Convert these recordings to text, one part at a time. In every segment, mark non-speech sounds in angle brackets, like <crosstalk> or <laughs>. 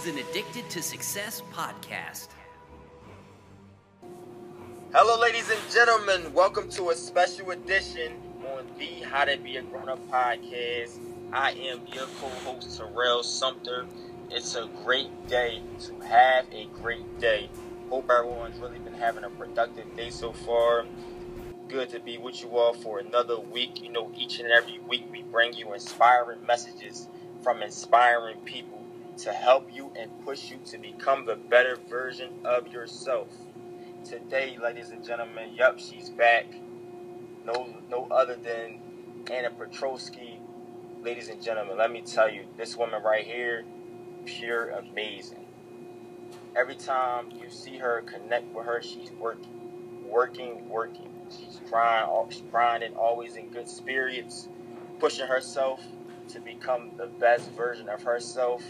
Is an Addicted to Success podcast. Hello, ladies and gentlemen. Welcome to a special edition on the How to Be a Grown Up podcast. I am your co host, Terrell Sumpter. It's a great day to have a great day. Hope everyone's really been having a productive day so far. Good to be with you all for another week. You know, each and every week we bring you inspiring messages from inspiring people to help you and push you to become the better version of yourself. Today, ladies and gentlemen, yup, she's back. No, no other than Anna Piotrowski. Ladies and gentlemen, let me tell you, this woman right here, pure amazing. Every time you see her, connect with her, she's working, working, working. She's crying, she's grinding, always in good spirits, pushing herself to become the best version of herself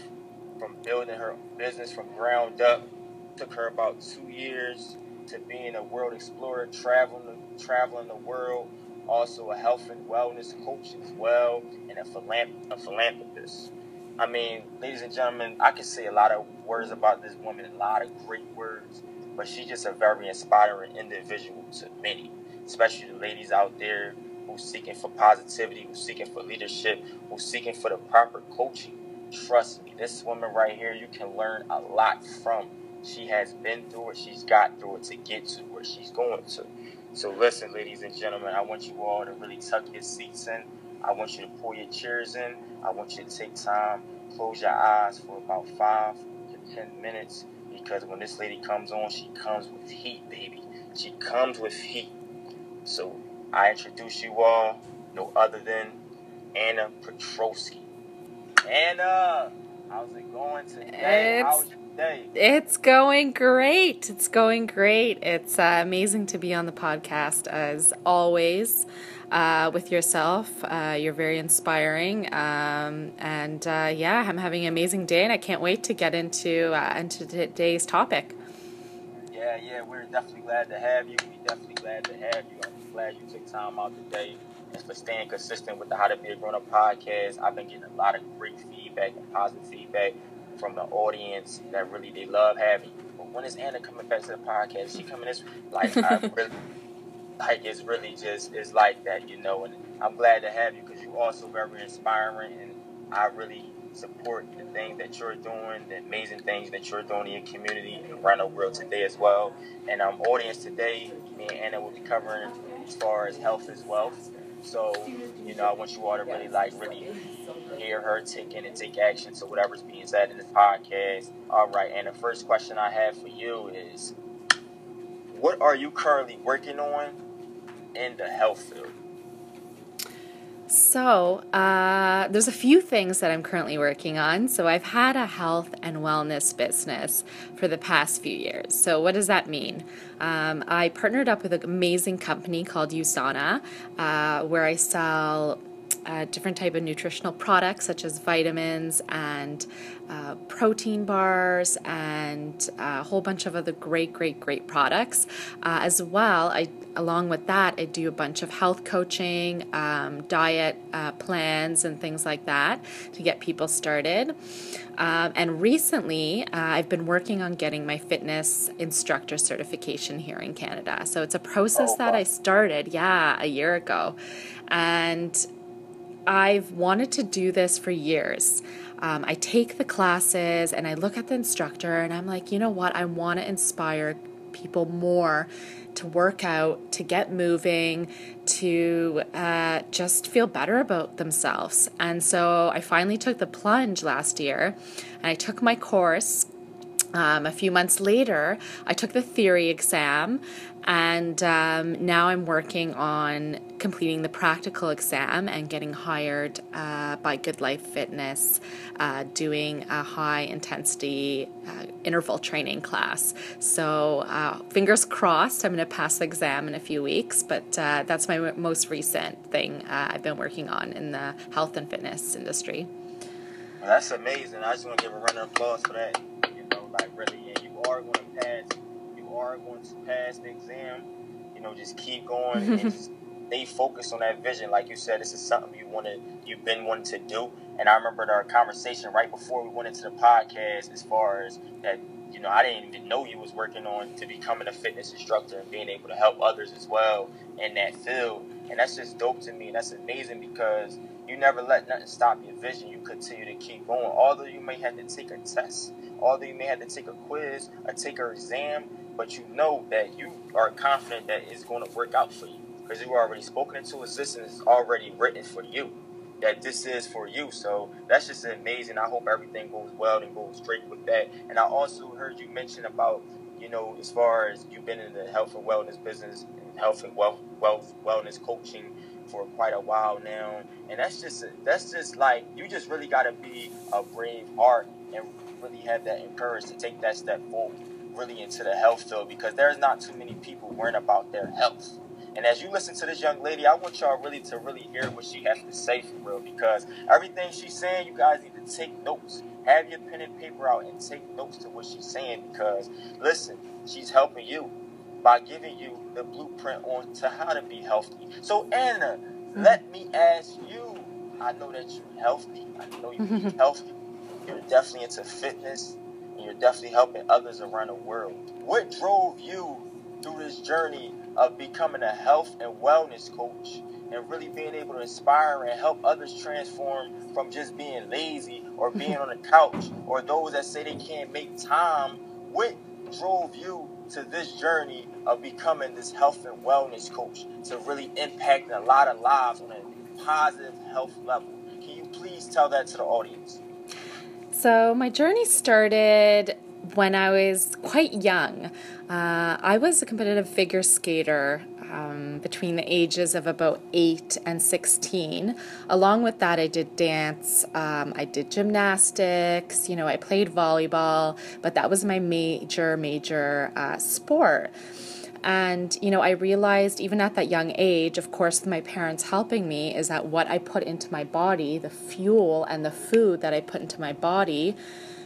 from building her business from ground up. Took her about two years to being a world explorer, traveling traveling the world. Also a health and wellness coach as well, and a, philanthrop- a philanthropist. I mean, ladies and gentlemen, I can say a lot of words about this woman, a lot of great words, but she's just a very inspiring individual to many, especially the ladies out there who's seeking for positivity, who's seeking for leadership, who's seeking for the proper coaching Trust me, this woman right here, you can learn a lot from. She has been through it, she's got through it to get to where she's going to. So, listen, ladies and gentlemen, I want you all to really tuck your seats in. I want you to pull your chairs in. I want you to take time, close your eyes for about five to ten minutes because when this lady comes on, she comes with heat, baby. She comes with heat. So, I introduce you all, no other than Anna Piotrowski. Anna, how's it going today? It's, day? It's going great. It's going great. It's uh, amazing to be on the podcast as always. Uh, with yourself. Uh, you're very inspiring, um, and uh, yeah, I'm having an amazing day, and I can't wait to get into uh, into today's topic. Yeah, yeah, we're definitely glad to have you. We're definitely glad to have you. I'm glad you took time out today and for staying consistent with the How to Be a Grown Up podcast. I've been getting a lot of great feedback and positive feedback from the audience that really they love having. But when is Anna coming back to the podcast? She coming this like I <laughs> really like it's really just it's like that, you know. And I'm glad to have you because you're also very inspiring, and I really support the things that you're doing, the amazing things that you're doing in your community and around the world today as well. And um, audience today, me and Anna will be covering as far as health as well. So, you know, I want you all to really like really hear her take in and take action to whatever's being said in this podcast. All right, and the first question I have for you is what are you currently working on in the health field? So, uh, there's a few things that I'm currently working on. So, I've had a health and wellness business for the past few years. So, what does that mean? Um, I partnered up with an amazing company called USANA, uh, where I sell uh, different type of nutritional products such as vitamins and uh, protein bars and a whole bunch of other great, great, great products. Uh, as well, I along with that, I do a bunch of health coaching, um, diet uh, plans, and things like that to get people started. Um, and recently, uh, I've been working on getting my fitness instructor certification here in Canada. So it's a process that I started, yeah, a year ago. And I've wanted to do this for years. Um, I take the classes and I look at the instructor and I'm like, you know what? I want to inspire people more to work out, to get moving, to uh, just feel better about themselves. And so I finally took the plunge last year and I took my course um, a few months later, I took the theory exam, and um, now I'm working on completing the practical exam and getting hired uh, by GoodLife Fitness, uh, doing a high intensity uh, interval training class. So, uh, fingers crossed, I'm going to pass the exam in a few weeks, but uh, that's my most recent thing uh, I've been working on in the health and fitness industry. Well, that's amazing. I just want to give a round of applause for that like really, and you are going to pass. You are going to pass the exam. You know, just keep going and <laughs> just stay focused on that vision. Like you said, this is something you wanted, you've been wanting to do. And I remember our conversation right before we went into the podcast, as far as that. You know, I didn't even know you was working on to becoming a fitness instructor and being able to help others as well in that field. And that's just dope to me. And that's amazing because you never let nothing stop your vision. You continue to keep going. Although you may have to take a test, although you may have to take a quiz or take an exam, but you know that you are confident that it's going to work out for you because you were already spoken into existence, it's already written for you that this is for you. So that's just amazing. I hope everything goes well and goes straight with that. And I also heard you mention about, you know, as far as you've been in the health and wellness business, and health and wealth, wealth wellness coaching for quite a while now. And that's just that's just like you just really got to be a brave heart and really have that courage to take that step forward, really into the health field, because there's not too many people worrying about their health. And as you listen to this young lady, I want y'all really to really hear what she has to say for real, because everything she's saying, you guys need to take notes. Have your pen and paper out and take notes to what she's saying, because listen, she's helping you by giving you the blueprint on to how to be healthy. So Anna, mm-hmm. let me ask you. I know that you're healthy. I know you're <laughs> healthy. You're definitely into fitness and you're definitely helping others around the world. What drove you through this journey of becoming a health and wellness coach and really being able to inspire and help others transform from just being lazy or <laughs> being on the couch or those that say they can't make time? What drove you to this journey of becoming this health and wellness coach to really impact a lot of lives on a positive health level? Can you please tell that to the audience? So, my journey started when I was quite young. Uh, I was a competitive figure skater um, between the ages of about 8 and 16. Along with that, I did dance, um, I did gymnastics, you know, I played volleyball, but that was my major, major uh, sport. And, you know, I realized even at that young age, of course, my parents helping me, is that what I put into my body, the fuel and the food that I put into my body,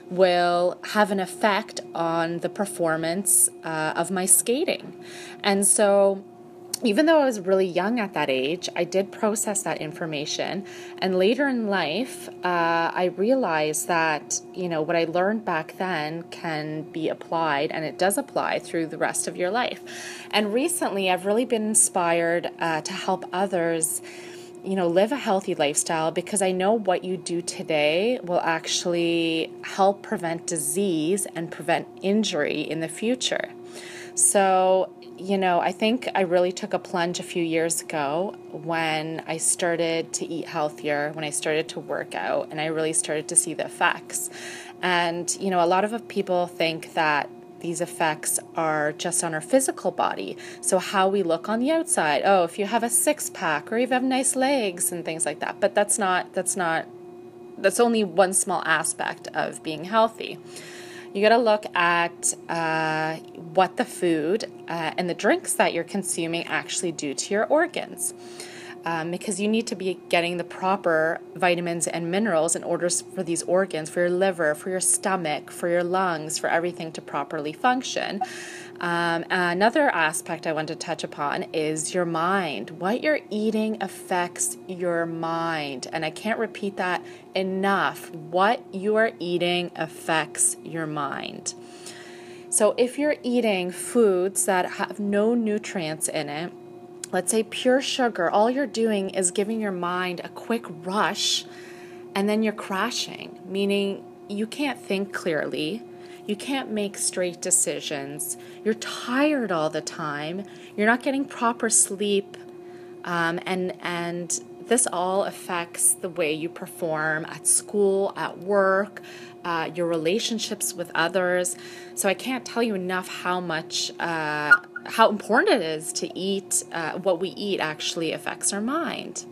will have an effect on the performance uh, of my skating. And so, even though I was really young at that age, I did process that information. And later in life, uh, I realized that, you know, what I learned back then can be applied, and it does apply through the rest of your life. And recently, I've really been inspired uh, to help others you know, live a healthy lifestyle because I know what you do today will actually help prevent disease and prevent injury in the future. So, you know, I think I really took a plunge a few years ago when I started to eat healthier, when I started to work out, and I really started to see the effects. And, you know, a lot of people think that these effects are just on our physical body. So, how we look on the outside. Oh, if you have a six pack or you have nice legs and things like that. But that's not, that's not, that's only one small aspect of being healthy you got to look at uh, what the food uh, and the drinks that you're consuming actually do to your organs. Um, because you need to be getting the proper vitamins and minerals in order for these organs, for your liver, for your stomach, for your lungs, for everything to properly function. Um, another aspect I want to touch upon is your mind. What you're eating affects your mind. And I can't repeat that enough. What you are eating affects your mind. So if you're eating foods that have no nutrients in it, let's say pure sugar, all you're doing is giving your mind a quick rush and then you're crashing, meaning you can't think clearly You can't make straight decisions. You're tired all the time. You're not getting proper sleep. Um, and, and this all affects the way you perform at school, at work, uh, your relationships with others. So I can't tell you enough how much, uh, how important it is to eat. Uh, what we eat actually affects our mind.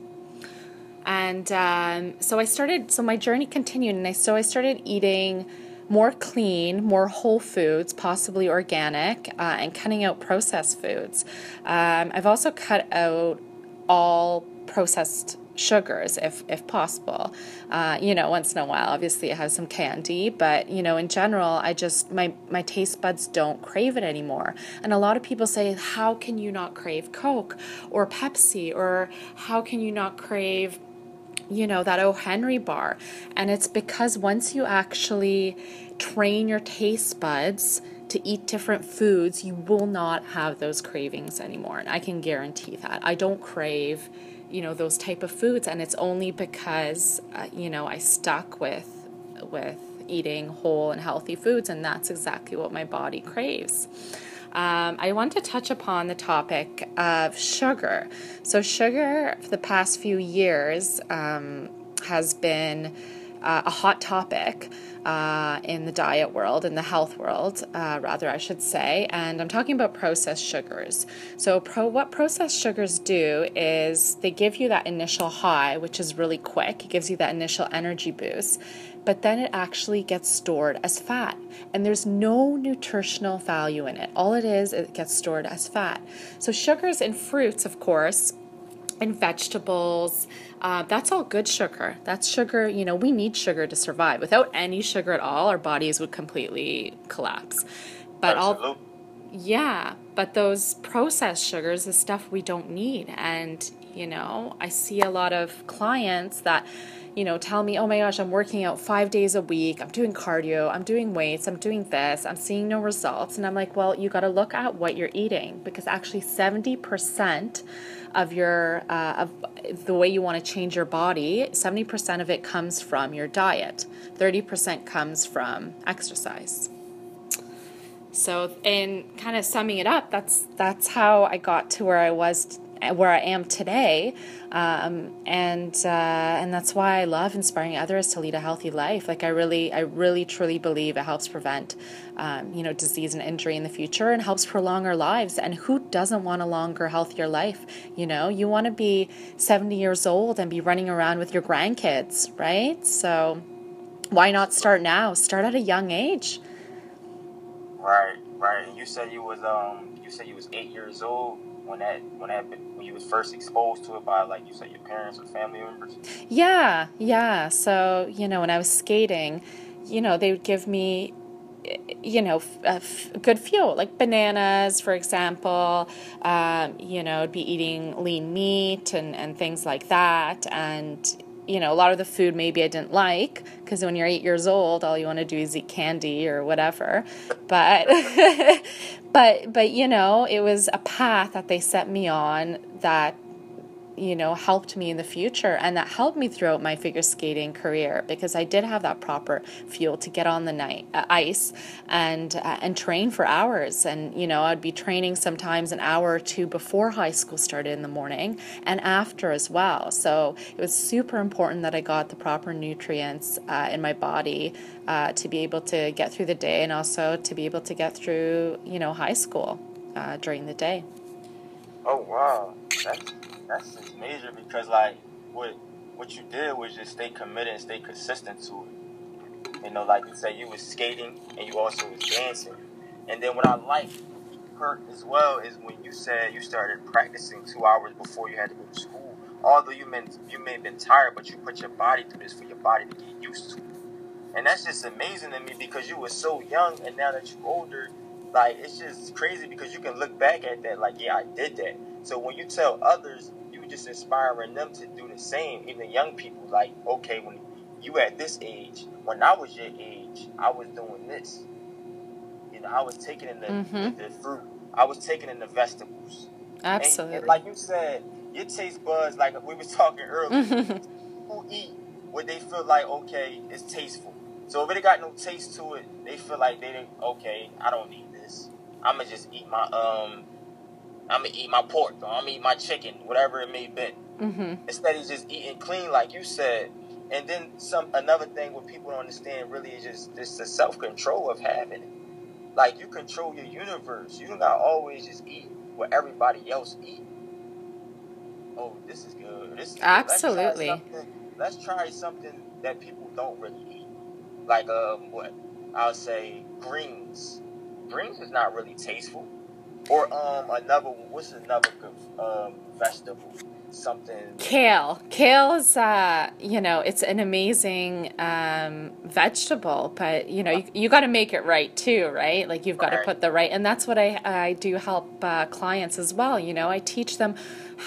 And um, so I started, so my journey continued, and I, so I started eating more clean, more whole foods, possibly organic, uh, and cutting out processed foods. Um, I've also cut out all processed sugars if if possible uh, you know once in a while obviously it has some candy but you know in general i just my my taste buds don't crave it anymore and a lot of people say how can you not crave coke or pepsi or how can you not crave you know, that O. Henry bar. And it's because once you actually train your taste buds to eat different foods, you will not have those cravings anymore. And I can guarantee that. I don't crave, you know, those type of foods. And it's only because, uh, you know, I stuck with, with eating whole and healthy foods. And that's exactly what my body craves um, I want to touch upon the topic of sugar. So, sugar for the past few years um, has been uh, a hot topic. Uh, in the diet world, in the health world, uh, rather, I should say. And I'm talking about processed sugars. So, pro- what processed sugars do is they give you that initial high, which is really quick, it gives you that initial energy boost but then it actually gets stored as fat. And there's no nutritional value in it. All it is, it gets stored as fat. So, sugars in fruits, of course, and vegetables, uh, that's all good sugar. That's sugar, you know, we need sugar to survive. Without any sugar at all, our bodies would completely collapse. But all. Yeah, but those processed sugars is stuff we don't need. And, you know, I see a lot of clients that you know, tell me, oh my gosh, I'm working out five days a week, I'm doing cardio, I'm doing weights, I'm doing this, I'm seeing no results. And I'm like, well, you got to look at what you're eating because actually 70% of your, uh, of the way you want to change your body, 70% of it comes from your diet, 30% comes from exercise. So, in kind of summing it up, that's that's how I got to where I was where I am today, um, and uh, and that's why I love inspiring others to lead a healthy life. Like I really, I really, truly believe it helps prevent, um, you know, disease and injury in the future, and helps prolong our lives. And who doesn't want a longer, healthier life? You know, you want to be seventy years old and be running around with your grandkids, right? So, why not start now? Start at a young age. Right, right. You said you was um, you said you was eight years old when that when that when you was first exposed to it by like you said your parents or family members? Yeah, yeah. So you know when I was skating, you know they would give me you know, a good fuel, like bananas, for example. Um, you know, I'd be eating lean meat and, and things like that. And, you know, a lot of the food maybe I didn't like because when you're eight years old, all you want to do is eat candy or whatever. But, <laughs> but, but, you know, it was a path that they set me on that you know, helped me in the future and that helped me throughout my figure skating career because I did have that proper fuel to get on the night, uh, ice and uh, and train for hours and you know, I'd be training sometimes an hour or two before high school started in the morning and after as well. So, it was super important that I got the proper nutrients uh, in my body uh, to be able to get through the day and also to be able to get through, you know, high school uh, during the day. Oh wow. That's that's just major because like what what you did was just stay committed and stay consistent to it. You know, like you said, you was skating and you also was dancing. And then what I like Kurt as well is when you said you started practicing two hours before you had to go to school. Although you meant you may have been tired, but you put your body through this for your body to get used to. And that's just amazing to me because you were so young and now that you're older, like it's just crazy because you can look back at that like, yeah, I did that. So when you tell others you just inspiring them to do the same. Even young people, like, okay, when you at this age, when I was your age, I was doing this. You know, I was taking in the, mm-hmm. the, fruit. I was taking in the vegetables. Absolutely. And, and like you said, your taste buds, like we was <laughs> talking earlier, <laughs> who eat what they feel like, okay, it's tasteful So if it got no taste to it, they feel like they didn't. Okay, I don't need this. I'm gonna just eat my um. I'm gonna eat my pork or I'm gonna eat my chicken, whatever it may be. Mm-hmm. Instead of just eating clean, like you said. And then some another thing what people don't understand really is just just the self control of having it. Like you control your universe. You do not always just eat what everybody else eat. Oh, this is good. This is good. Absolutely. Let's try, let's try something that people don't really eat. Like um what? I'll say greens. Greens is not really tasteful. Or um another what's another good um vegetable? Something Kale. Kale is, uh, you know, it's an amazing um, vegetable, but you know, you, you got to make it right too, right? Like you've got to Right. put the right, and that's what I I do help uh, clients as well. You know, I teach them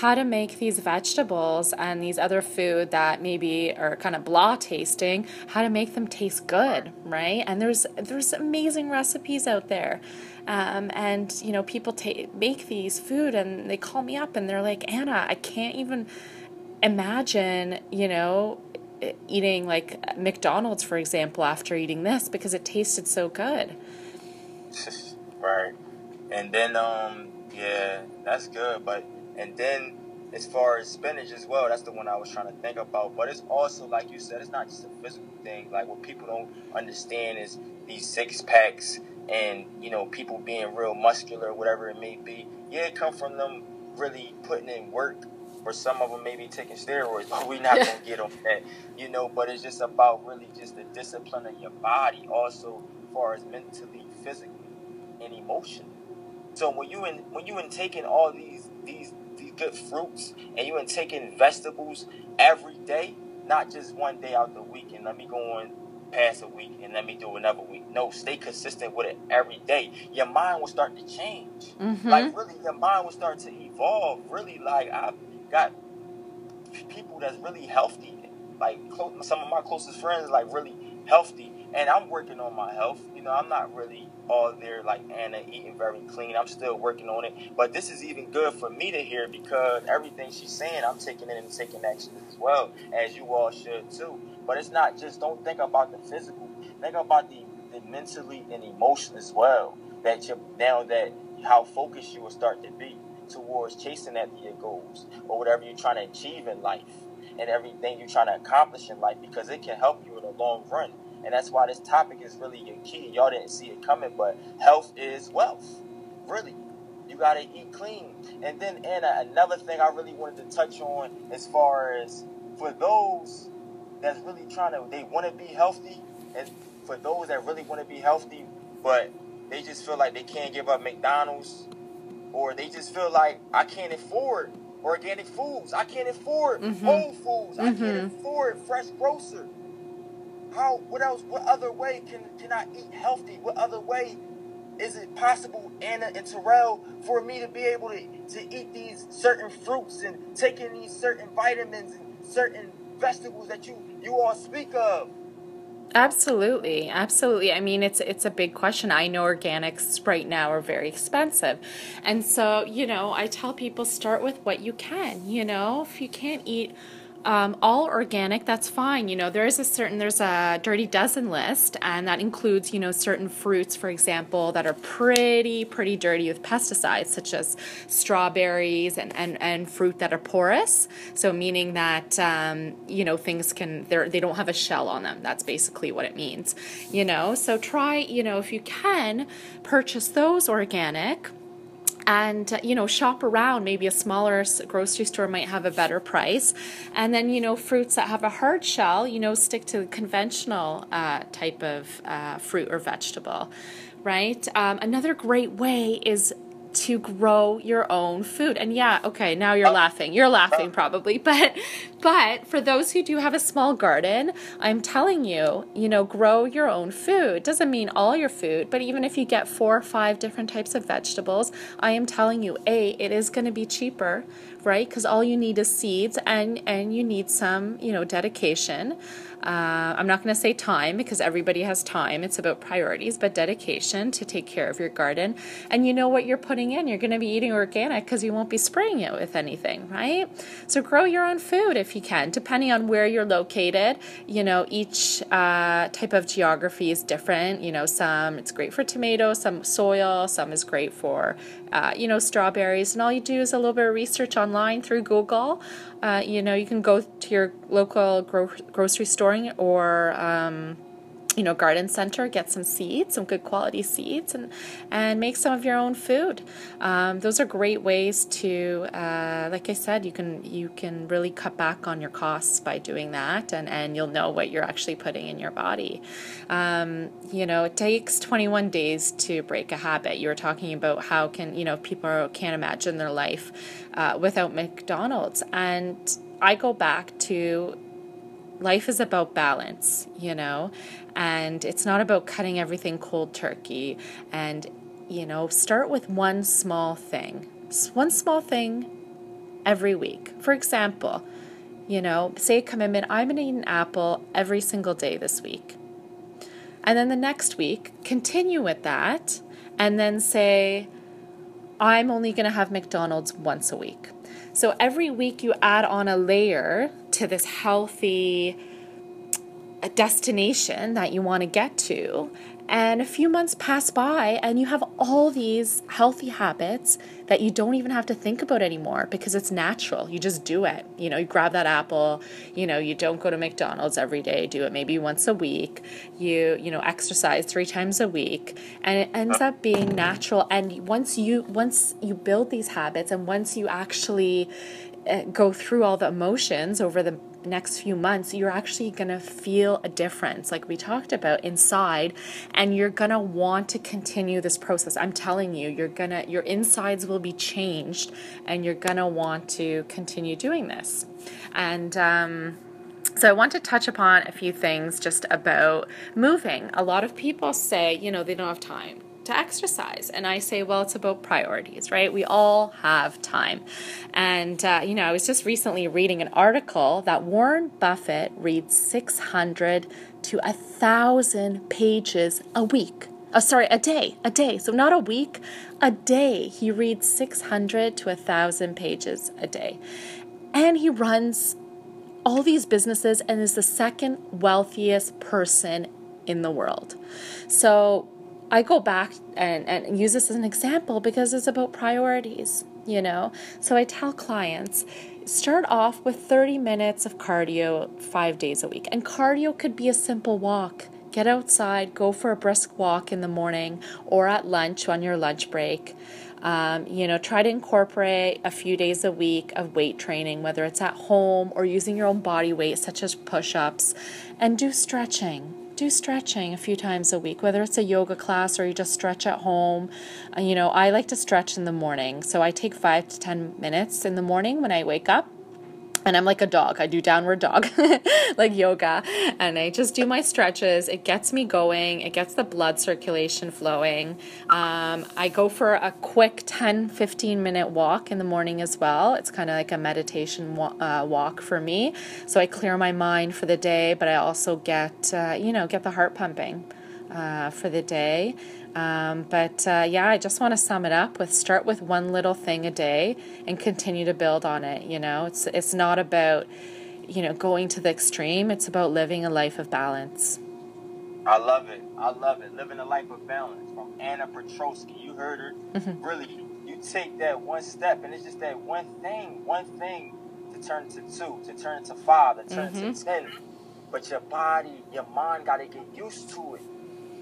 how to make these vegetables and these other food that maybe are kind of blah tasting, how to make them taste good, right? And there's there's amazing recipes out there. Um, and you know, people ta- make these food, and they call me up, and they're like, "Anna, I can't even imagine, you know, eating like McDonald's, for example, after eating this because it tasted so good." <laughs> right. And then um yeah, that's good. But and then as far as spinach as well, that's the one I was trying to think about. But it's also like you said, it's not just a physical thing. Like what people don't understand is these six packs and you know people being real muscular, whatever it may be. Yeah, it come from them really putting in work. Or some of them maybe taking steroids, <laughs> but we're not gonna get on that, you know. But it's just about really just the discipline of your body, also far as mentally, physically, and emotionally. So when you in when you in taking all these these these good fruits and you in taking vegetables every day, not just one day out the weekend. let me go on past a week and let me do another week. No, stay consistent with it every day. Your mind will start to change. Mm-hmm. Like really, your mind will start to evolve. Really, like I've got people that's really healthy. Like close, some of my closest friends, like really healthy, and I'm working on my health. You know, I'm not really all there like Anna eating very clean. I'm still working on it. But this is even good for me to hear because everything she's saying, I'm taking it and taking action as well, as you all should too. But it's not just don't think about the physical. Think about the, the mentally and emotion as well. That you now that how focused you will start to be towards chasing after your goals or whatever you're trying to achieve in life and everything you're trying to accomplish in life because it can help you in the long run. And that's why this topic is really your key. Y'all didn't see it coming, but health is wealth. Really. You gotta eat clean. And then Anna, another thing I really wanted to touch on as far as for those that's really trying to they wanna be healthy and for those that really wanna be healthy but they just feel like they can't give up McDonald's or they just feel like I can't afford organic foods. I can't afford Mhm. whole foods. I Mhm. can't afford fresh grocer. How? What else? What other way can can I eat healthy? What other way is it possible, Anna and Terrell, for me to be able to to eat these certain fruits and taking these certain vitamins and certain vegetables that you you all speak of? Absolutely, absolutely. I mean, it's it's a big question. I know organics right now are very expensive, and so you know, I tell people start with what you can. You know, if you can't eat um, all organic, that's fine. You know, there is a certain there's a dirty dozen list, and that includes you know certain fruits, for example, that are pretty pretty dirty with pesticides, such as strawberries and and, and fruit that are porous. So meaning that um, you know things can they they don't have a shell on them. That's basically what it means. You know, so try you know if you can purchase those organic and uh, you know shop around. Maybe a smaller grocery store might have a better price. And then you know fruits that have a hard shell you know stick to the conventional uh, type of uh, fruit or vegetable right? Um, another great way is to grow your own food. And yeah okay now you're laughing. You're laughing probably <laughs> but but for those who do have a small garden i'm telling you you know grow your own food doesn't mean all your food but even if you get four or five different types of vegetables i am telling you a it is going to be cheaper right because all you need is seeds and and you need some you know dedication uh, I'm not going to say time because everybody has time. It's about priorities, but dedication to take care of your garden. And you know what you're putting in. You're going to be eating organic because you won't be spraying it with anything, right? So grow your own food if you can, depending on where you're located. You know, each uh, type of geography is different. You know, some it's great for tomatoes, some soil, some is great for, uh, you know, strawberries. And all you do is a little bit of research online through Google. Uh, you know, you can go to your local gro- grocery store or um, you know garden center get some seeds some good quality seeds and and make some of your own food. Um, those are great ways to uh, like i said you can you can really cut back on your costs by doing that and and you'll know what you're actually putting in your body. Um, you know it takes 21 days to break a habit. You were talking about how can you know people can't imagine their life uh, without mcdonald's. And i go back to life is about balance, you know, and it's not about cutting everything cold turkey. And, you know, start with one small thing, one small thing every week. For example, you know, say a commitment I'm going to eat an apple every single day this week. And then the next week, continue with that, and then say, I'm only going to have McDonald's once a week. So every week you add on a layer to this healthy destination that you want to get to. And a few months pass by, and you have all these healthy habits that you don't even have to think about anymore because it's natural. You just do it. You know, you grab that apple, you know, you don't go to McDonald's every day, do it maybe once a week. You, you know, exercise three times a week, and it ends up being natural. And once you once you build these habits and once you actually go through all the emotions over the next few months, you're actually going to feel a difference, like we talked about inside, and you're going to want to continue this process. I'm telling you, you're going to, your insides will be changed, and you're going to want to continue doing this. And, um, so, I want to touch upon a few things just about moving. A lot of people say, you know, they don't have time to exercise. And I say, well, it's about priorities, right? We all have time. And, uh, you know, I was just recently reading an article that Warren Buffett reads 600 to 1,000 pages a week. Oh, sorry, a day, a day. So not a week, a day. He reads 600 to 1,000 pages a day. And he runs all these businesses and is the second wealthiest person in the world. So I go back and, and use this as an example because it's about priorities, you know? So I tell clients start off with 30 minutes of cardio five days a week. And cardio could be a simple walk. Get outside, go for a brisk walk in the morning or at lunch on your lunch break. Um, you know, try to incorporate a few days a week of weight training, whether it's at home or using your own body weight, such as push ups, and do stretching do stretching a few times a week, whether it's a yoga class or you just stretch at home. Uh, you know, I like to stretch in the morning. So I take five to 10 minutes in the morning when I wake up and I'm like a dog. I do downward dog, <laughs> like yoga, and I just do my stretches. It gets me going, it gets the blood circulation flowing. Um, I go for a quick 10 15 minute walk in the morning as well. It's kind of like a meditation wa- uh, walk for me. So I clear my mind for the day, but I also get, uh, you know, get the heart pumping uh, for the day. Um, but uh, yeah, I just want to sum it up with start with one little thing a day and continue to build on it. You know, it's it's not about you know going to the extreme. It's about living a life of balance. I love it. I love it. Living a life of balance from Anna Piotrowski. You heard her. Mm-hmm. Really, you take that one step, and it's just that one thing, one thing to turn to two, to turn to five, to turn mm-hmm. to ten. But your body, your mind got to get used to it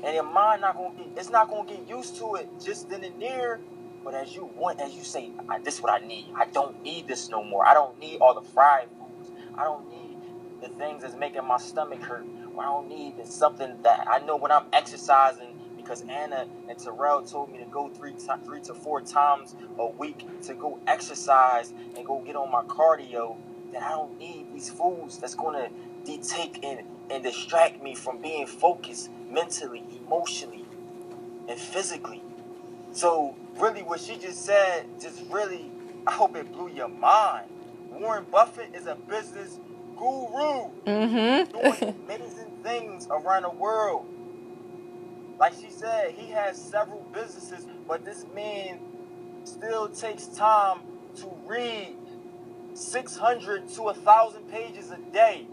and your mind not gonna get it's not gonna get used to it just then and there. But as you want, as you say, this is what I need. I don't need this no more. I don't need all the fried foods. I don't need the things that's making my stomach hurt. I don't need something that I know when I'm exercising because Anna and Terrell told me to go three to, three to four times a week to go exercise and go get on my cardio. That I don't need these foods that's gonna detake and, and distract me from being focused mentally, emotionally, and physically. So, really, what she just said, just really, I hope it blew your mind. Warren Buffett is a business guru mm-hmm. doing <laughs> amazing things around the world. Like she said, he has several businesses, but this man still takes time to read 600 to 1,000 pages a day.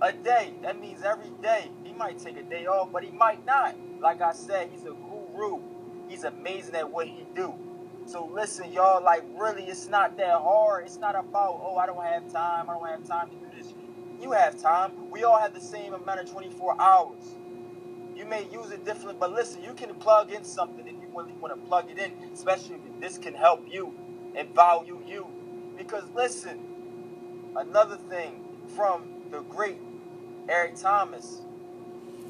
A day. That means every day. He might take a day off, but he might not. Like I said, he's a guru. He's amazing at what he do. So listen, y'all, like really, it's not that hard. It's not about, oh, I don't have time. I don't have time to do this. You have time. We all have the same amount of 24 hours. You may use it differently, but listen, you can plug in something if you really want to plug it in, especially if this can help you and value you. Because listen, another thing from the great Eric Thomas,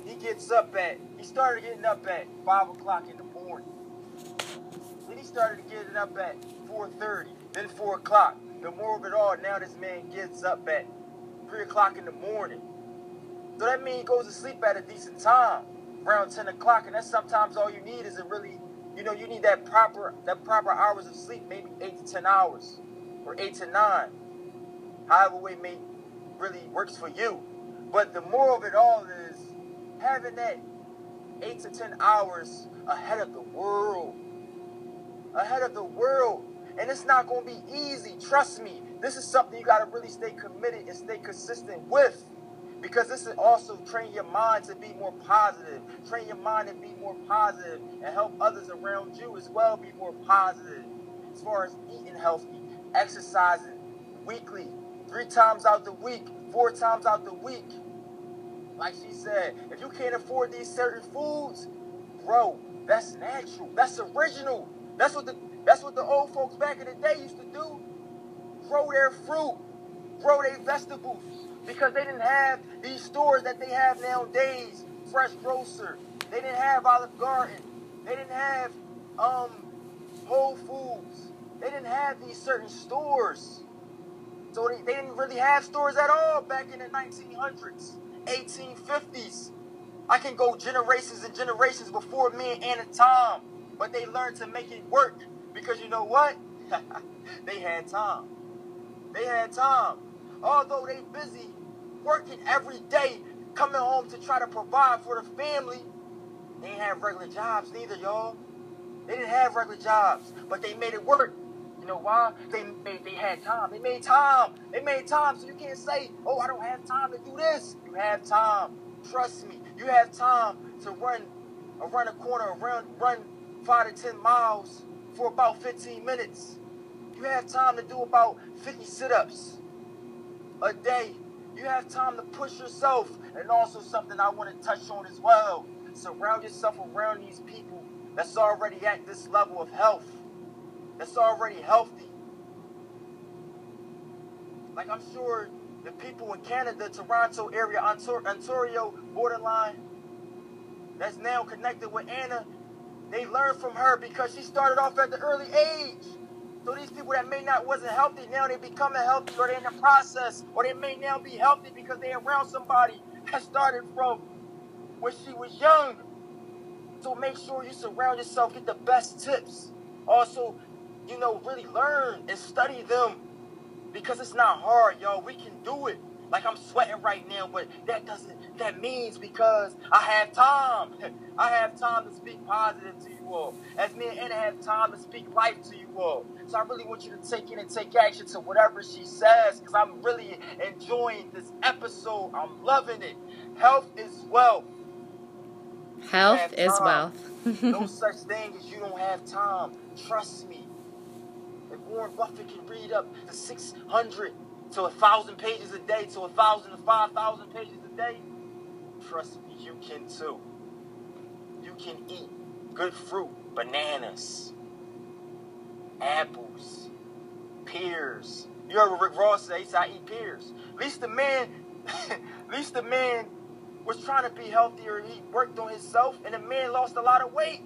he gets up at, he started getting up at 5 o'clock in the morning. Then he started getting up at 4.30, then 4 o'clock. The more of it all, now this man gets up at 3 o'clock in the morning. So that means he goes to sleep at a decent time, around 10 o'clock, and that's sometimes all you need is a really, you know, you need that proper that proper hours of sleep, maybe 8 to 10 hours, or 8 to 9, however way may really works for you. But the moral of it all is having that 8 to 10 hours ahead of the world. Ahead of the world. And it's not going to be easy. Trust me. This is something you got to really stay committed and stay consistent with. Because this is also train your mind to be more positive. Train your mind to be more positive and help others around you as well be more positive. As far as eating healthy, exercising weekly, three times out the week, four times out the week. Like she said, if you can't afford these certain foods, bro, that's natural. That's original. That's what the that's what the old folks back in the day used to do. Grow their fruit, grow their vegetables. Because they didn't have these stores that they have nowadays. Fresh grocer. They didn't have Olive Garden. They didn't have um Whole Foods. They didn't have these certain stores. So they, they didn't really have stores at all back in the 1900s, 1850s. I can go generations and generations before me and Anna Tom, but they learned to make it work because you know what? <laughs> they had time. They had time. Although they busy working every day, coming home to try to provide for the family, they didn't have regular jobs neither, y'all. They didn't have regular jobs, but they made it work. Know why? They made they had time. They made time. They made time. So you can't say, "Oh, I don't have time to do this." You have time. Trust me. You have time to run, uh, run a corner, run run five to ten miles for about 15 minutes. You have time to do about 50 sit-ups a day. You have time to push yourself. And also something I want to touch on as well. Surround yourself around these people that's already at this level of health. That's already healthy. Like I'm sure the people in Canada, Toronto area, Ontario borderline, that's now connected with Anna, they learned from her because she started off at the early age. So these people that may not wasn't healthy now they becoming healthy or they're in the process or they may now be healthy because they're around somebody that started from when she was young. So make sure you surround yourself, get the best tips. Also, you know, really learn and study them because it's not hard, y'all. We can do it. Like I'm sweating right now, but that doesn't that means because I have time. <laughs> I have time to speak positive to you all. As me and Anna have time to speak life to you all. So I really want you to take in and take action to whatever she says because I'm really enjoying this episode. I'm loving it. Health is wealth. Health is wealth. no <laughs> such thing as you don't have time. Trust me. If Warren Buffett can read up to 600 to a thousand pages a day, to a thousand to five thousand pages a day, trust me, you can too. You can eat good fruit, bananas, apples, pears. You heard what Rick Ross say? He said, I eat pears. At least the man, <laughs> at least the man was trying to be healthier. And he worked on himself, and the man lost a lot of weight.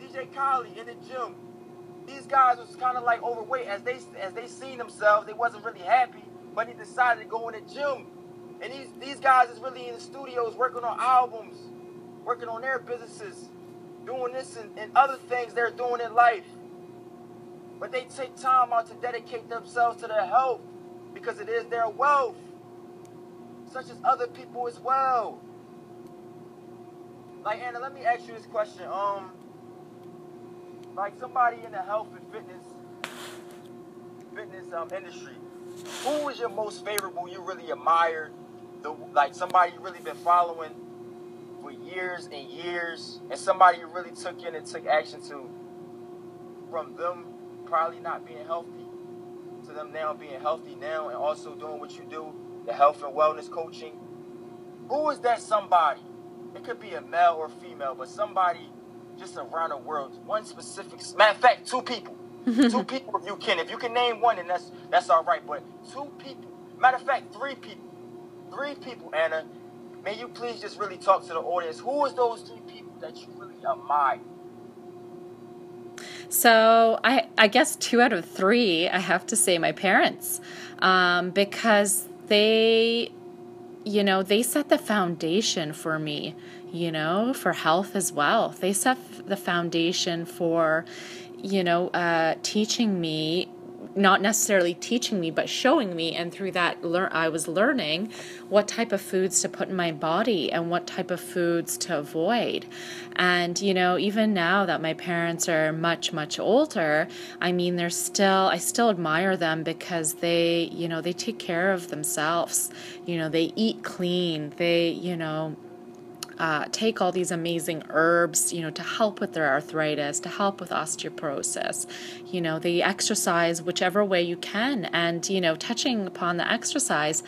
DJ Khaled in the gym. These guys was kind of like overweight as they as they seen themselves. They wasn't really happy, but he decided to go in the gym. And these these guys is really in the studios working on albums, working on their businesses, doing this and, and other things they're doing in life. But they take time out to dedicate themselves to their health because it is their wealth such as other people as well. Like Anna, let me ask you this question. Um, like somebody in the health and fitness fitness um, industry, who is your most favorable? You really admire, the like somebody you really been following for years and years, and somebody you really took in and took action to. From them probably not being healthy to them now being healthy now, and also doing what you do, the health and wellness coaching. Who is that somebody? It could be a male or female, but somebody just around the world. One specific. Matter of fact, two people. <laughs> two people, if you can. If you can name one, then that's that's all right. But two people. Matter of fact, three people. Three people, Anna. May you please just really talk to the audience. Who is those three people that you really admire? So I, I guess two out of three, I have to say my parents, um, because they, you know, they set the foundation for me, you know, for health as well. They set the foundation for, you know, uh, teaching me not necessarily teaching me but showing me and through that learn I was learning what type of foods to put in my body and what type of foods to avoid. And you know even now that my parents are much much older I mean they're still I still admire them because they you know they take care of themselves. You know they eat clean. They you know uh, take all these amazing herbs, you know, to help with their arthritis, to help with osteoporosis. You know, they exercise whichever way you can. And, you know, touching upon the exercise,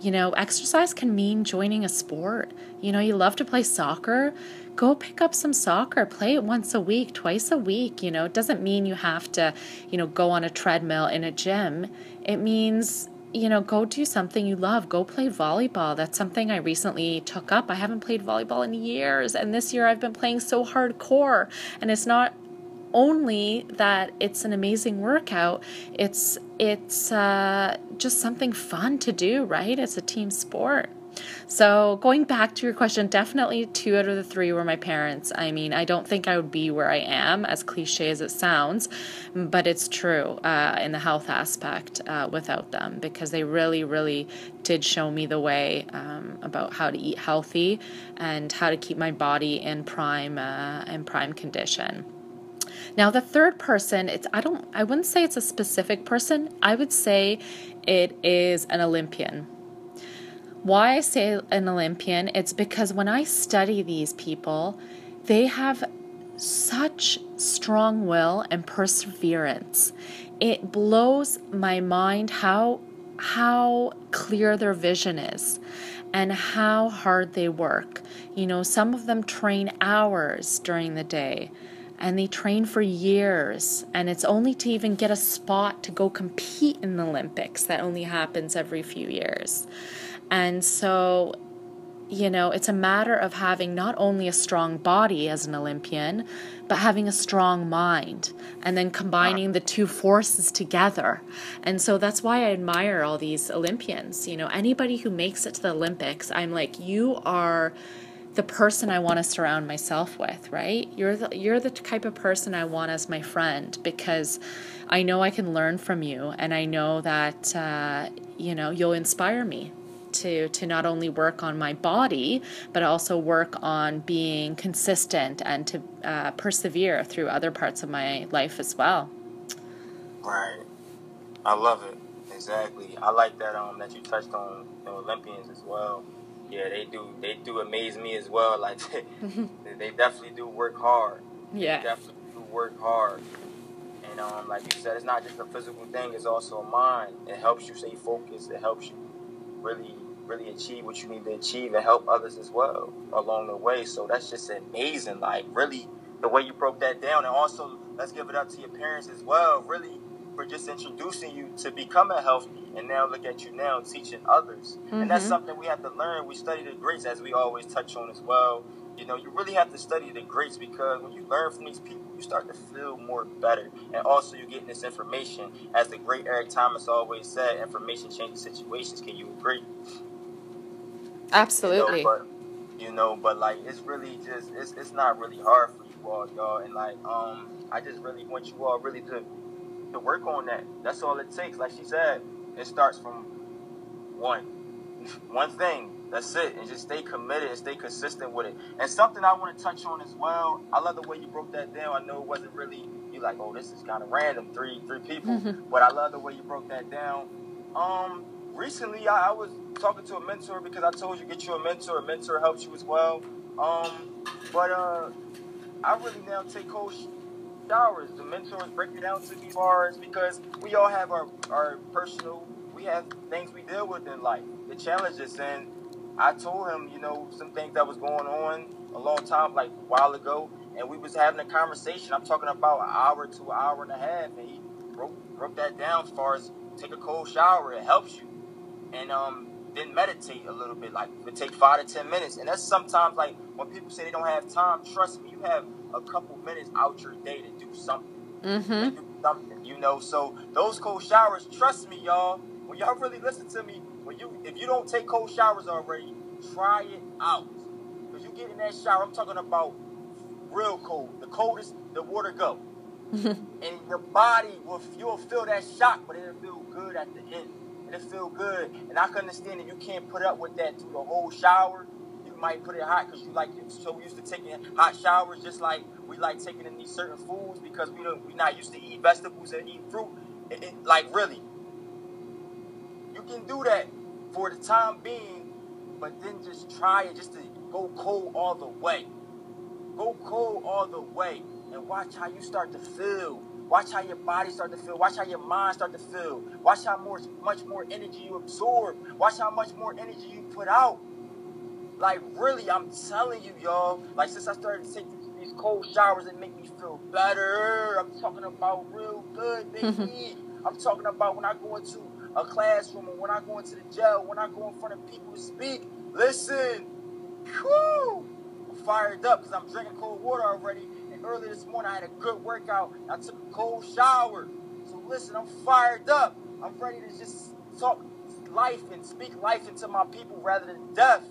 you know, exercise can mean joining a sport. You know, you love to play soccer, go pick up some soccer, play it once a week, twice a week. You know, it doesn't mean you have to, you know, go on a treadmill in a gym. It means you know, go do something you love. Go play volleyball. That's something I recently took up. I haven't played volleyball in years, and this year I've been playing so hardcore. And it's not only that it's an amazing workout, it's it's uh, just something fun to do, right? It's a team sport. So, going back to your question, definitely two out of the three were my parents. I mean, I don't think I would be where I am, as cliche as it sounds, but it's true uh, in the health aspect uh, without them because they really, really did show me the way um, about how to eat healthy and how to keep my body in prime uh, in prime condition. Now the third person, it's I don't I wouldn't say it's a specific person. I would say it is an Olympian. Why I say an Olympian, it's because when I study these people, they have such strong will and perseverance. It blows my mind how how clear their vision is and how hard they work. You know, some of them train hours during the day and they train for years and it's only to even get a spot to go compete in the Olympics that only happens every few years. And so, you know, it's a matter of having not only a strong body as an Olympian, but having a strong mind and then combining the two forces together. And so that's why I admire all these Olympians. You know, anybody who makes it to the Olympics, I'm like, you are the person I want to surround myself with, right? You're the you're the type of person I want as my friend because I know I can learn from you, and I know that uh, you know you'll inspire me to to not only work on my body but also work on being consistent and to uh, persevere through other parts of my life as well. Right. I love it. Exactly. I like that um that you touched on the olympians as well. Yeah they do they do amaze me as well. <laughs> Like <laughs> they definitely do work hard. Yeah. they definitely do work hard. And um, like you said, it's not just a physical thing; it's also a mind. It helps you stay focused. It helps you really really achieve what you need to achieve and help others as well along the way. So that's just amazing. Like really the way you broke that down and also let's give it up to your parents as well, really for just introducing you to becoming healthy and now look at you now teaching others. Mm-hmm. And that's mm-hmm. something we have to learn. We study the greats as we always touch on as well. You know, you really have to study the greats because when you learn from these people, you start to feel more better. And also, you're getting this information. As the great Eric Thomas always said, information changes situations. Can you agree? Absolutely. You know, but, you know, but like it's really just it's it's not really hard for you all, y'all. And like um, I just really want you all really to to work on that. That's all it takes. Like she said, it starts from one <laughs> one thing. That's it. And just stay committed and stay consistent with it. And something I want to touch on as well. I love the way you broke that down. I know it wasn't really you like, oh, this is kind of random, three three people. Mhm. But I love the way you broke that down. Um, recently I, I was talking to a mentor because I told you get you a mentor. A mentor helps you as well. Um, but uh, I really now take cold sh- showers. The mentors break it down to me as because we all have our our personal, we have things we deal with in life, the challenges, and I told him, you know, some things that was going on a long time, like a while ago, and we was having a conversation. I'm talking about an hour to an hour and a half, and he broke broke that down as far as take a cold shower. It helps you, and um, then meditate a little bit. Like it take five to ten minutes, and that's sometimes like when people say they don't have time. Trust me, you have a couple minutes out your day to do something Mm-hmm. do something, you know. So those cold showers, trust me, y'all. When y'all really listen to me, when you if you don't take cold showers already, try it out. Cause you get in that shower, I'm talking about real cold, the coldest the water go, <laughs> and your body will you'll feel that shock, but it'll feel good at the end. It'll feel good, and I can understand that you can't put up with that through the whole shower. You might put it hot because you like you're so used to taking hot showers, just like we like taking in these certain foods because we don't we not used to eat vegetables and eat fruit. It, it- like really, you can do that for the time being, but then just try it just to go cold all the way. Go cold all the way and watch how you start to feel. Watch how your body start to feel. Watch how your mind start to feel. Watch how more, much more energy you absorb. Watch how much more energy you put out. Like really, I'm telling you, y'all. Like since I started to take these, cold showers, it make me feel better. I'm talking about real good, baby. Mm-hmm. I'm talking about when I go into a classroom or when I go into the jail, when I go in front of people to speak. Listen, whew, I'm fired up because I'm drinking cold water already. Earlier this morning, I had a good workout. I took a cold shower. So listen, I'm fired up. I'm ready to just talk life and speak life into my people rather than death.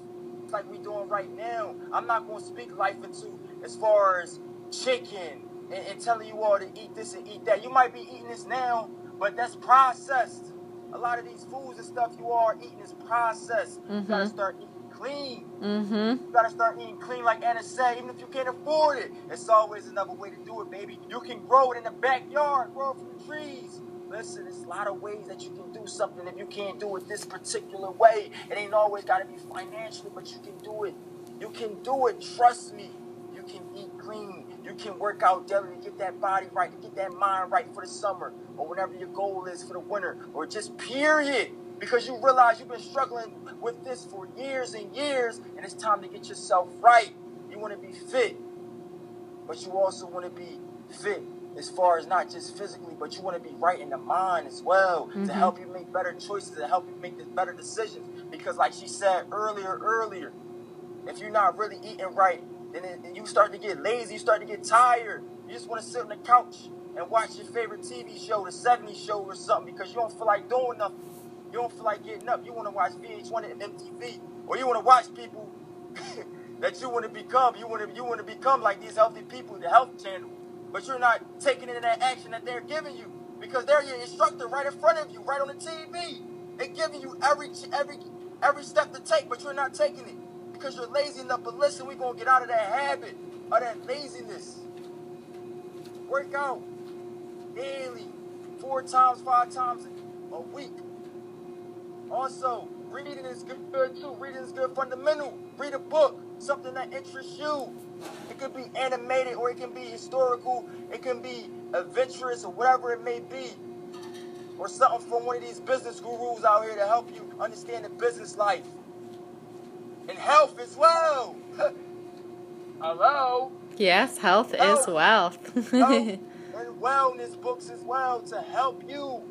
It's like we doing right now. I'm not going to speak life into as far as chicken and, and telling you all to eat this and eat that. You might be eating this now, but that's processed. A lot of these foods and stuff you are eating is processed. You gotta Mhm. start eating clean. Mm-hmm. You gotta start eating clean like Anna said, even if you can't afford it. It's always another way to do it, baby. You can grow it in the backyard, grow it from the trees. Listen, there's a lot of ways that you can do something if you can't do it this particular way. It ain't always gotta be financially, but you can do it. You can do it, trust me. You can eat clean. You can work out daily to get that body right, to get that mind right for the summer, or whatever your goal is for the winter, or just period. Because you realize you've been struggling with this for years and years, and it's time to get yourself right. You want to be fit, but you also want to be fit as far as not just physically, but you want to be right in the mind as well Mhm. to help you make better choices, to help you make the better decisions. Because, like she said earlier, earlier, if you're not really eating right, then it, and you start to get lazy, you start to get tired. You just want to sit on the couch and watch your favorite TV show, the 70s show or something, because you don't feel like doing nothing. You don't feel like getting up. You want to watch VH1 and MTV, or you want to watch people <laughs> that you want to become. You want to you want to become like these healthy people, the Health Channel, but you're not taking in that action that they're giving you because they're your instructor right in front of you, right on the TV. They're giving you every every every step to take, but you're not taking it because you're lazy enough. But listen, we're gonna get out of that habit of that laziness. Work out daily, four times, five times a week. Also, reading is good too. Reading is good fundamental. Read a book, something that interests you. It could be animated or it can be historical. It can be adventurous or whatever it may be. Or something from one of these business gurus out here to help you understand the business life. And health as well. <laughs> Hello? Yes, health is wealth. health <laughs> and wellness books as well to help you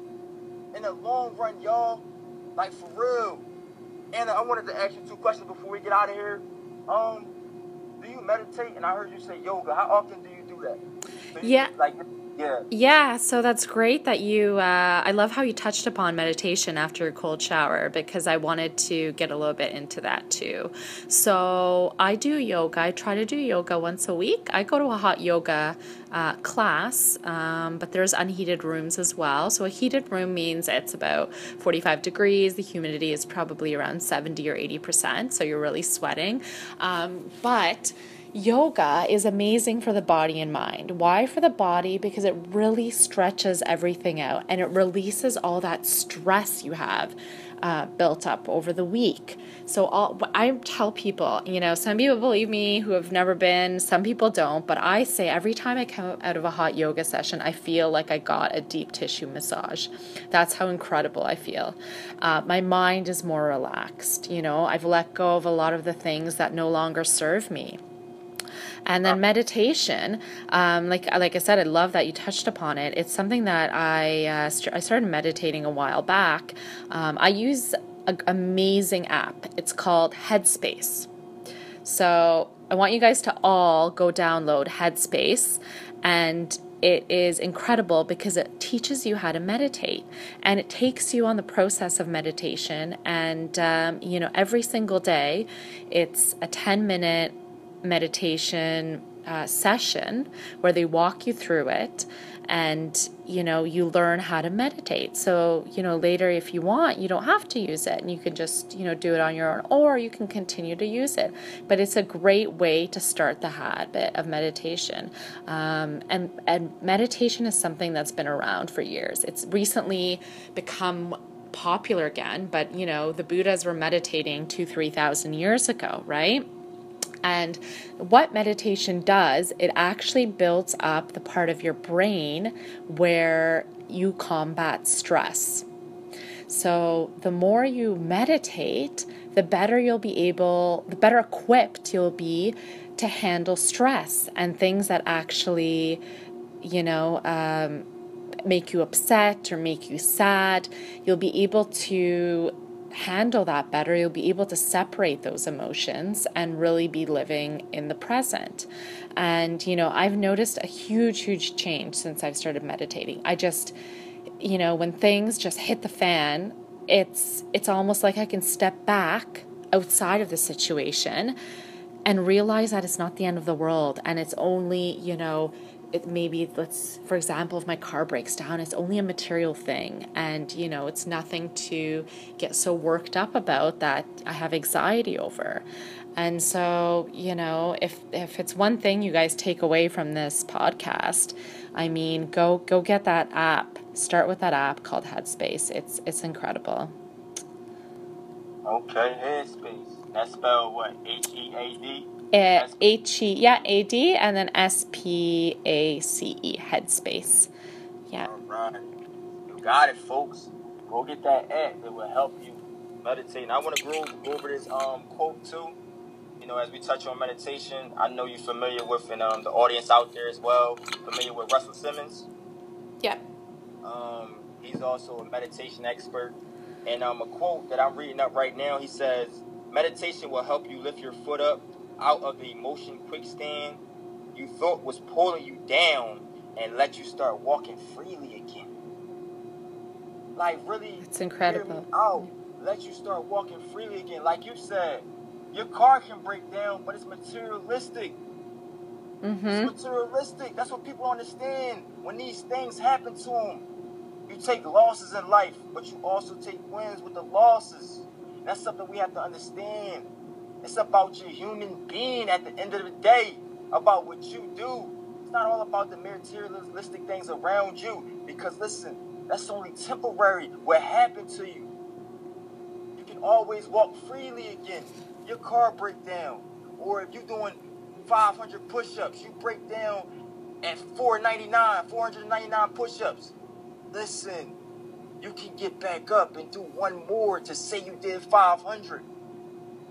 in the long run, y'all. Like for real. And I wanted to ask you two questions before we get out of here. Um, do you meditate? And I heard you say yoga. How often do you do that? So you- Yeah. Like, yeah. Yeah, so that's great that you. Uh, I love how you touched upon meditation after a cold shower because I wanted to get a little bit into that too. So I do yoga. I try to do yoga once a week. I go to a hot yoga uh, class, um, but there's unheated rooms as well. So a heated room means it's about 45 degrees. The humidity is probably around 70 or 80 percent, so you're really sweating. Um, but Yoga is amazing for the body and mind. Why for the body? Because it really stretches everything out and it releases all that stress you have uh, built up over the week. So all, I tell people, you know, some people believe me who have never been, some people don't, but I say every time I come out of a hot yoga session, I feel like I got a deep tissue massage. That's how incredible I feel. Uh, my mind is more relaxed. You know, I've let go of a lot of the things that no longer serve me and then meditation um, like like i said i love that you touched upon it. It's something that i uh, st- i started meditating a while back. Um, i use an amazing app. It's called headspace. So i want you guys to all go download headspace and it is incredible because it teaches you how to meditate and it takes you on the process of meditation. And um, you know every single day it's a 10 minute meditation uh, session where they walk you through it and you know you learn how to meditate. So you know later if you want you don't have to use it and you can just you know do it on your own or you can continue to use it. But it's a great way to start the habit of meditation. Um, and and meditation is something that's been around for years. It's recently become popular again but you know the buddhas were meditating two three thousand years ago right and what meditation does, it actually builds up the part of your brain where you combat stress. So, the more you meditate, the better you'll be able, the better equipped you'll be to handle stress and things that actually, you know, um, make you upset or make you sad. You'll be able to handle that better, you'll be able to separate those emotions and really be living in the present. And, you know, I've noticed a huge, huge change since I've started meditating. I just, you know, when things just hit the fan, it's it's almost like I can step back outside of the situation and realize that it's not the end of the world and it's only, you know, it maybe let's for example if my car breaks down it's only a material thing. And you know it's nothing to get so worked up about that i have anxiety over. And so you know if if it's one thing you guys take away from this podcast i mean go go get that app. Start with that app called headspace. It's it's incredible. Okay headspace. That's spelled what? H-e-a-d H E yeah A D and then S P A C E Headspace. Yeah. All right, you got it, folks. Go get that app. It will help you meditate. And I want to go, go over this um quote too. You know, as we touch on meditation, I know you're familiar with, and um, the audience out there as well, familiar with Russell Simmons. Yeah. Um, he's also a meditation expert. And um, a quote that I'm reading up right now, he says, "Meditation will help you lift your foot up out of the emotion quicksand you thought was pulling you down and let you start walking freely again. Like really, it's incredible. Oh, let you start walking freely again. Like you said, your car can break down, but it's materialistic. Mm-hmm. It's materialistic. That's what people understand. When these things happen to them, you take losses in life, but you also take wins with the losses. That's something we have to understand. It's about your human being at the end of the day, about what you do. It's not all about the materialistic things around you. Because listen, that's only temporary. What happened to you? You can always walk freely again. Your car break down. Or if you're doing 500 push-ups, you break down at 499, 499 push-ups. Listen, you can get back up and do one more to say you did 500.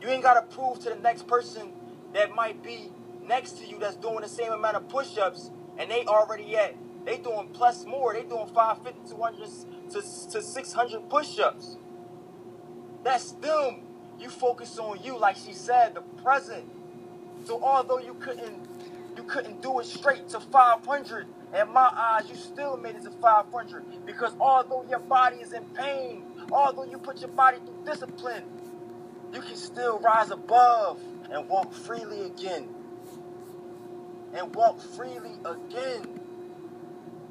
You ain't gotta prove to the next person that might be next to you that's doing the same amount of push-ups and they already at they doing plus more. They doing 550, 200 to, to 600 push-ups. That's them. You focus on you, like she said, the present. So although you couldn't you couldn't do it straight to 500, in my eyes, you still made it to 500 because although your body is in pain, although you put your body through discipline, you can still rise above and walk freely again. And walk freely again.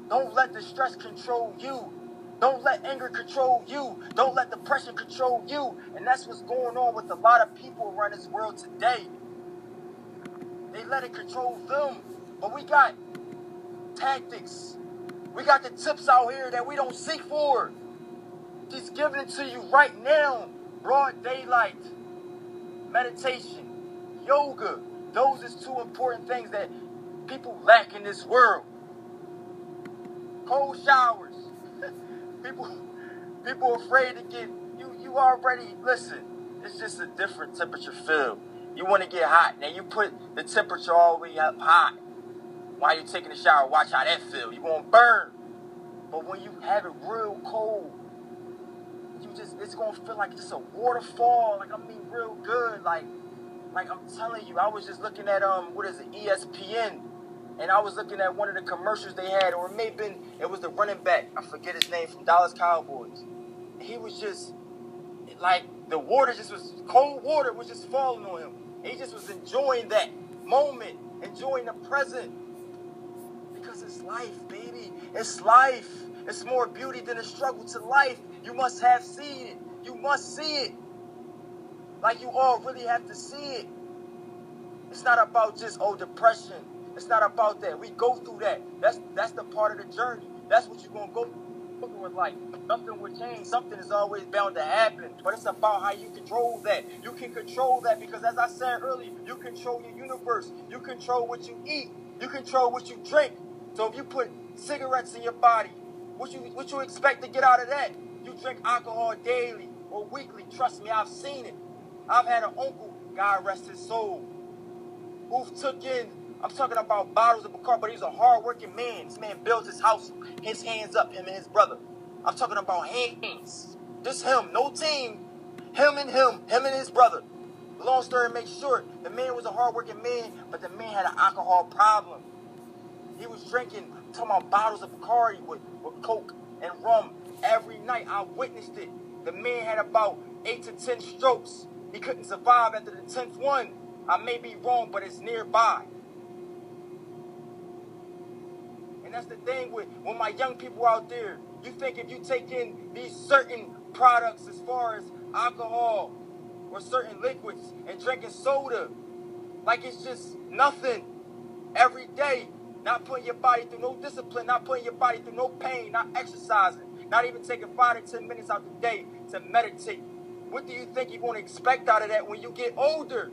Don't let the stress control you. Don't let anger control you. Don't let depression control you. And that's what's going on with a lot of people around this world today. They let it control them. But we got tactics. We got the tips out here that we don't seek for. He's giving it to you right now. Broad daylight. Meditation. Yoga. Those is two important things that people lack in this world. Cold showers. <laughs> people people afraid to get you you already listen, it's just a different temperature feel. You want to get hot. Now you put the temperature all the way up high. While you're taking a shower, watch how that feel. You gonna burn. But when you have it real cold, you just it's gonna feel like it's a waterfall. Like I mean real good. Like like I'm telling you, I was just looking at um what is it, ESPN, and I was looking at one of the commercials they had, or it may have been it was the running back, I forget his name from Dallas Cowboys. He was just like the water just was cold water was just falling on him. He just was enjoying that moment, enjoying the present. Because it's life, baby. It's life. It's more beauty than a struggle to life. You must have seen it. You must see it. Like you all really have to see it. It's not about just oh depression. It's not about that. We go through that. That's that's the part of the journey. That's what you're gonna go through with life. Nothing will change. Something is always bound to happen. But it's about how you control that. You can control that because as I said earlier, you control your universe. You control what you eat. You control what you drink. So if you put cigarettes in your body, what you what you expect to get out of that? You drink alcohol daily or weekly. Trust me, I've seen it. I've had an uncle, God rest his soul, who took in, I'm talking about bottles of Bacardi, but he's a hard-working man. This man built his house, his hands up, him and his brother. I'm talking about hands. Just him, no team. Him and him, him and his brother. Long story make short, the man was a hard-working man, but the man had an alcohol problem. He was drinking, Talking about bottles of Bacardi with, with Coke and rum every night. I witnessed it. The man had about eight to ten strokes. He couldn't survive after the 10th one. I may be wrong, but it's nearby. And that's the thing with, with my young people out there. You think if you take in these certain products as far as alcohol or certain liquids and drinking soda, like it's just nothing every day. Not putting your body through no discipline, not putting your body through no pain, not exercising, not even taking five to ten minutes out the day to meditate what do you think you're going to expect out of that when you get older?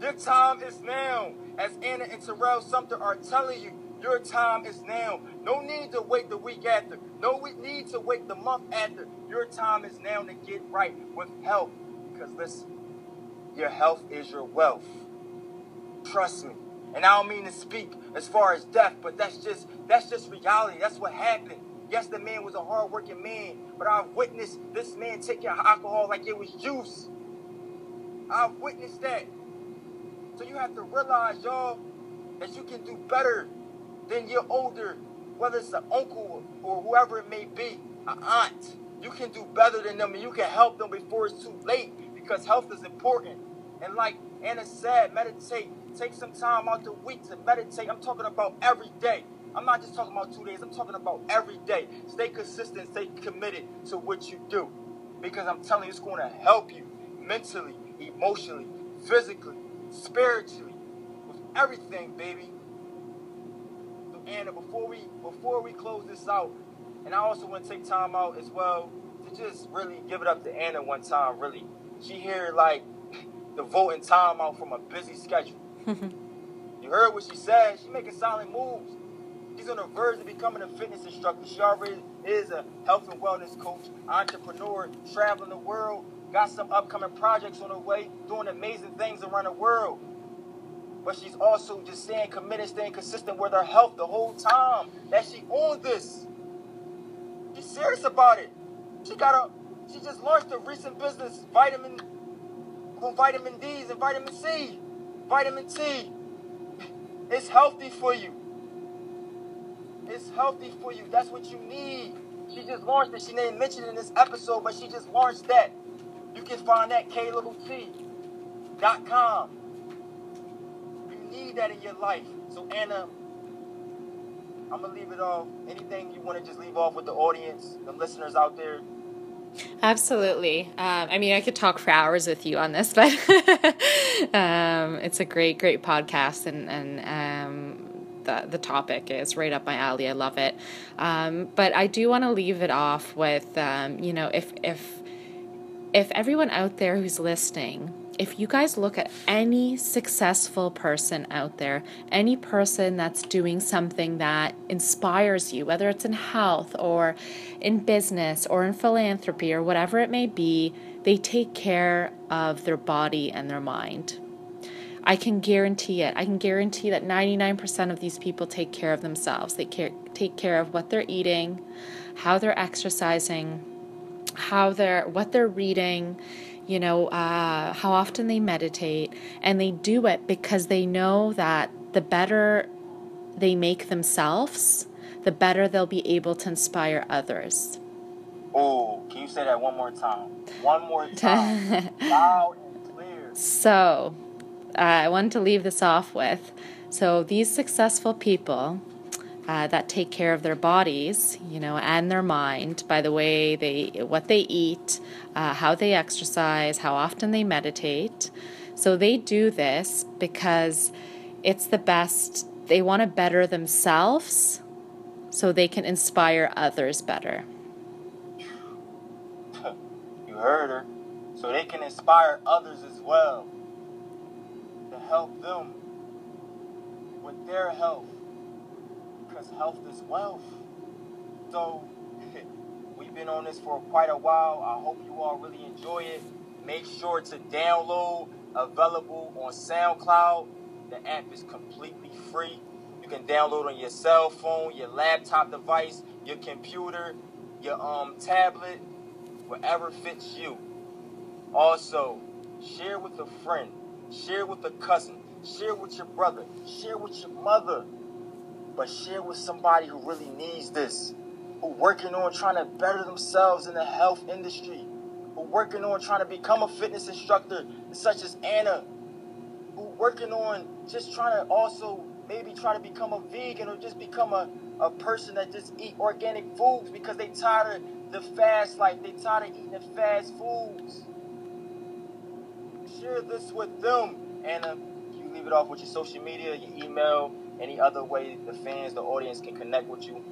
Your time is now. As Anna and Terrell Sumpter are telling you, your time is now. No need to wait the week after. No need to wait the month after. Your time is now to get right with health. Because listen, your health is your wealth. Trust me. And I don't mean to speak as far as death, but that's just that's just reality. That's what happened. Yes, the man was a hardworking man, but I've witnessed this man taking alcohol like it was juice. I've witnessed that. So you have to realize, y'all, that you can do better than your older, whether it's an uncle or whoever it may be, an aunt. You can do better than them and you can help them before it's too late because health is important. And like Anna said, meditate. Take some time out the week to meditate. I'm talking about every day. I'm not just talking about two days, I'm talking about every day. Stay consistent, stay committed to what you do. Because I'm telling you, it's going to help you mentally, emotionally, physically, spiritually, with everything, baby. Anna, before we before we close this out, and I also want to take time out as well to just really give it up to Anna one time, really. She here like <laughs> devoting time out from a busy schedule. <laughs> you heard what she said. She making solid moves. She's on the verge of becoming a fitness instructor. She already is a health and wellness coach, entrepreneur, traveling the world, got some upcoming projects on the way, doing amazing things around the world. But she's also just staying committed, staying consistent with her health the whole time that she on this. She's serious about it. She got a she just launched a recent business, vitamin vitamin D's and vitamin C, vitamin T. It's healthy for you. It's healthy for you. That's what you need. She just launched it. She didn't mention it in this episode, but she just launched that. You can find that K-T.com. You need that in your life. So Anna, I'm gonna leave it off. Anything you want to just leave off with the audience, the listeners out there? Absolutely. Um, I mean, I could talk for hours with you on this, <laughs> but um, it's a great, great podcast, and and um, the the topic is right up my alley. I love it. Um, but I do want to leave it off with, um, you know, if if if everyone out there who's listening if you guys look at any successful person out there, any person that's doing something that inspires you, whether it's in health or in business or in philanthropy or whatever it may be, they take care of their body and their mind. I can guarantee it. I can guarantee that 99% of these people take care of themselves. They care, take care of what they're eating, how they're exercising, how they're what they're reading you know, uh, how often they meditate, and they do it because they know that the better they make themselves, the better they'll be able to inspire others. Oh, can you say that one more time? One more <laughs> time. Loud and clear. So, uh, I wanted to leave this off with so these successful people uh, that take care of their bodies, you know, and their mind by the way they, what they eat, uh, how they exercise, how often they meditate. So they do this because it's the best. They want to better themselves so they can inspire others better. <laughs> You heard her. So they can inspire others as well to help them with their health because health is wealth. So <laughs> we've been on this for quite a while. I hope you all really enjoy it. Make sure to download, available on SoundCloud. The app is completely free. You can download on your cell phone, your laptop device, your computer, your um tablet, wherever fits you. Also, share with a friend, share with a cousin, share with your brother, share with your mother but share with somebody who really needs this, who working on trying to better themselves in the health industry, who working on trying to become a fitness instructor, such as Anna, who working on just trying to also maybe try to become a vegan or just become a, a person that just eat organic foods because they tired of the fast life, they tired of eating the fast foods. Share this with them. Anna, you leave it off with your social media, your email, any other way the fans, the audience can connect with you?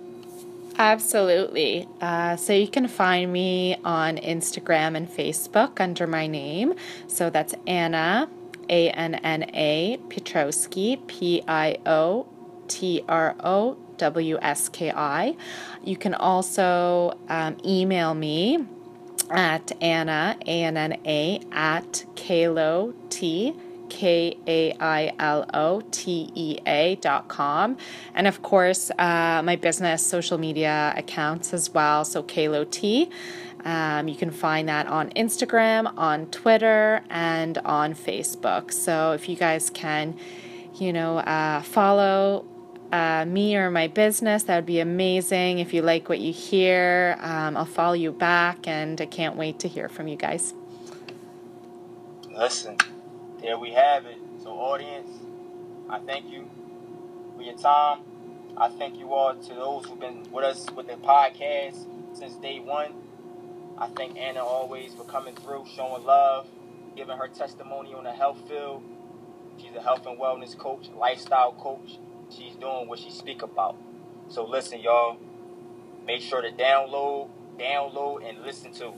Absolutely. Uh, so you can find me on Instagram and Facebook under my name. So that's Anna, A N N A, Piotrowski, P I O T R O W S K I. You can also um, email me at Anna, A N N A, at Kailo Tea K A I L O T E A dot com. And of course, uh, my business social media accounts as well. So Kailo Tea. Um, you can find that on Instagram, on Twitter, and on Facebook. So if you guys can, you know, uh, follow uh, me or my business, that would be amazing. If you like what you hear, um, I'll follow you back, and I can't wait to hear from you guys. Listen there we have it. So, audience, I thank you for your time. I thank you all to those who've been with us with the podcast since day one. I thank Anna always for coming through, showing love, giving her testimony on the health field. She's a health and wellness coach, lifestyle coach. She's doing what she speak about. So listen, y'all. Make sure to download, download, and listen to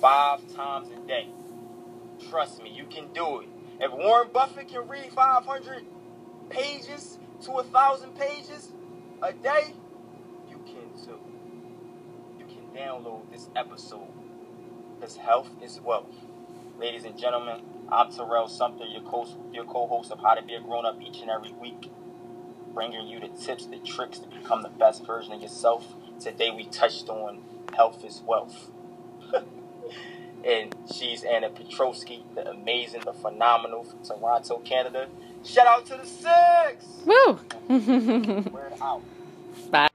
five times a day. Trust me, you can do it. If Warren Buffett can read 500 pages to a thousand pages a day, you can too. You can download this episode because health is wealth. Ladies and gentlemen, I'm Terrell Sumpter, your co your co-host of How to Be a Grown Up each and every week, bringing you the tips, the tricks to become the best version of yourself. Today we touched on health is wealth. <laughs> and she's Anna Piotrowski, the amazing, the phenomenal from Toronto, Canada. Shout out to the six! Woo! We're out. Bye.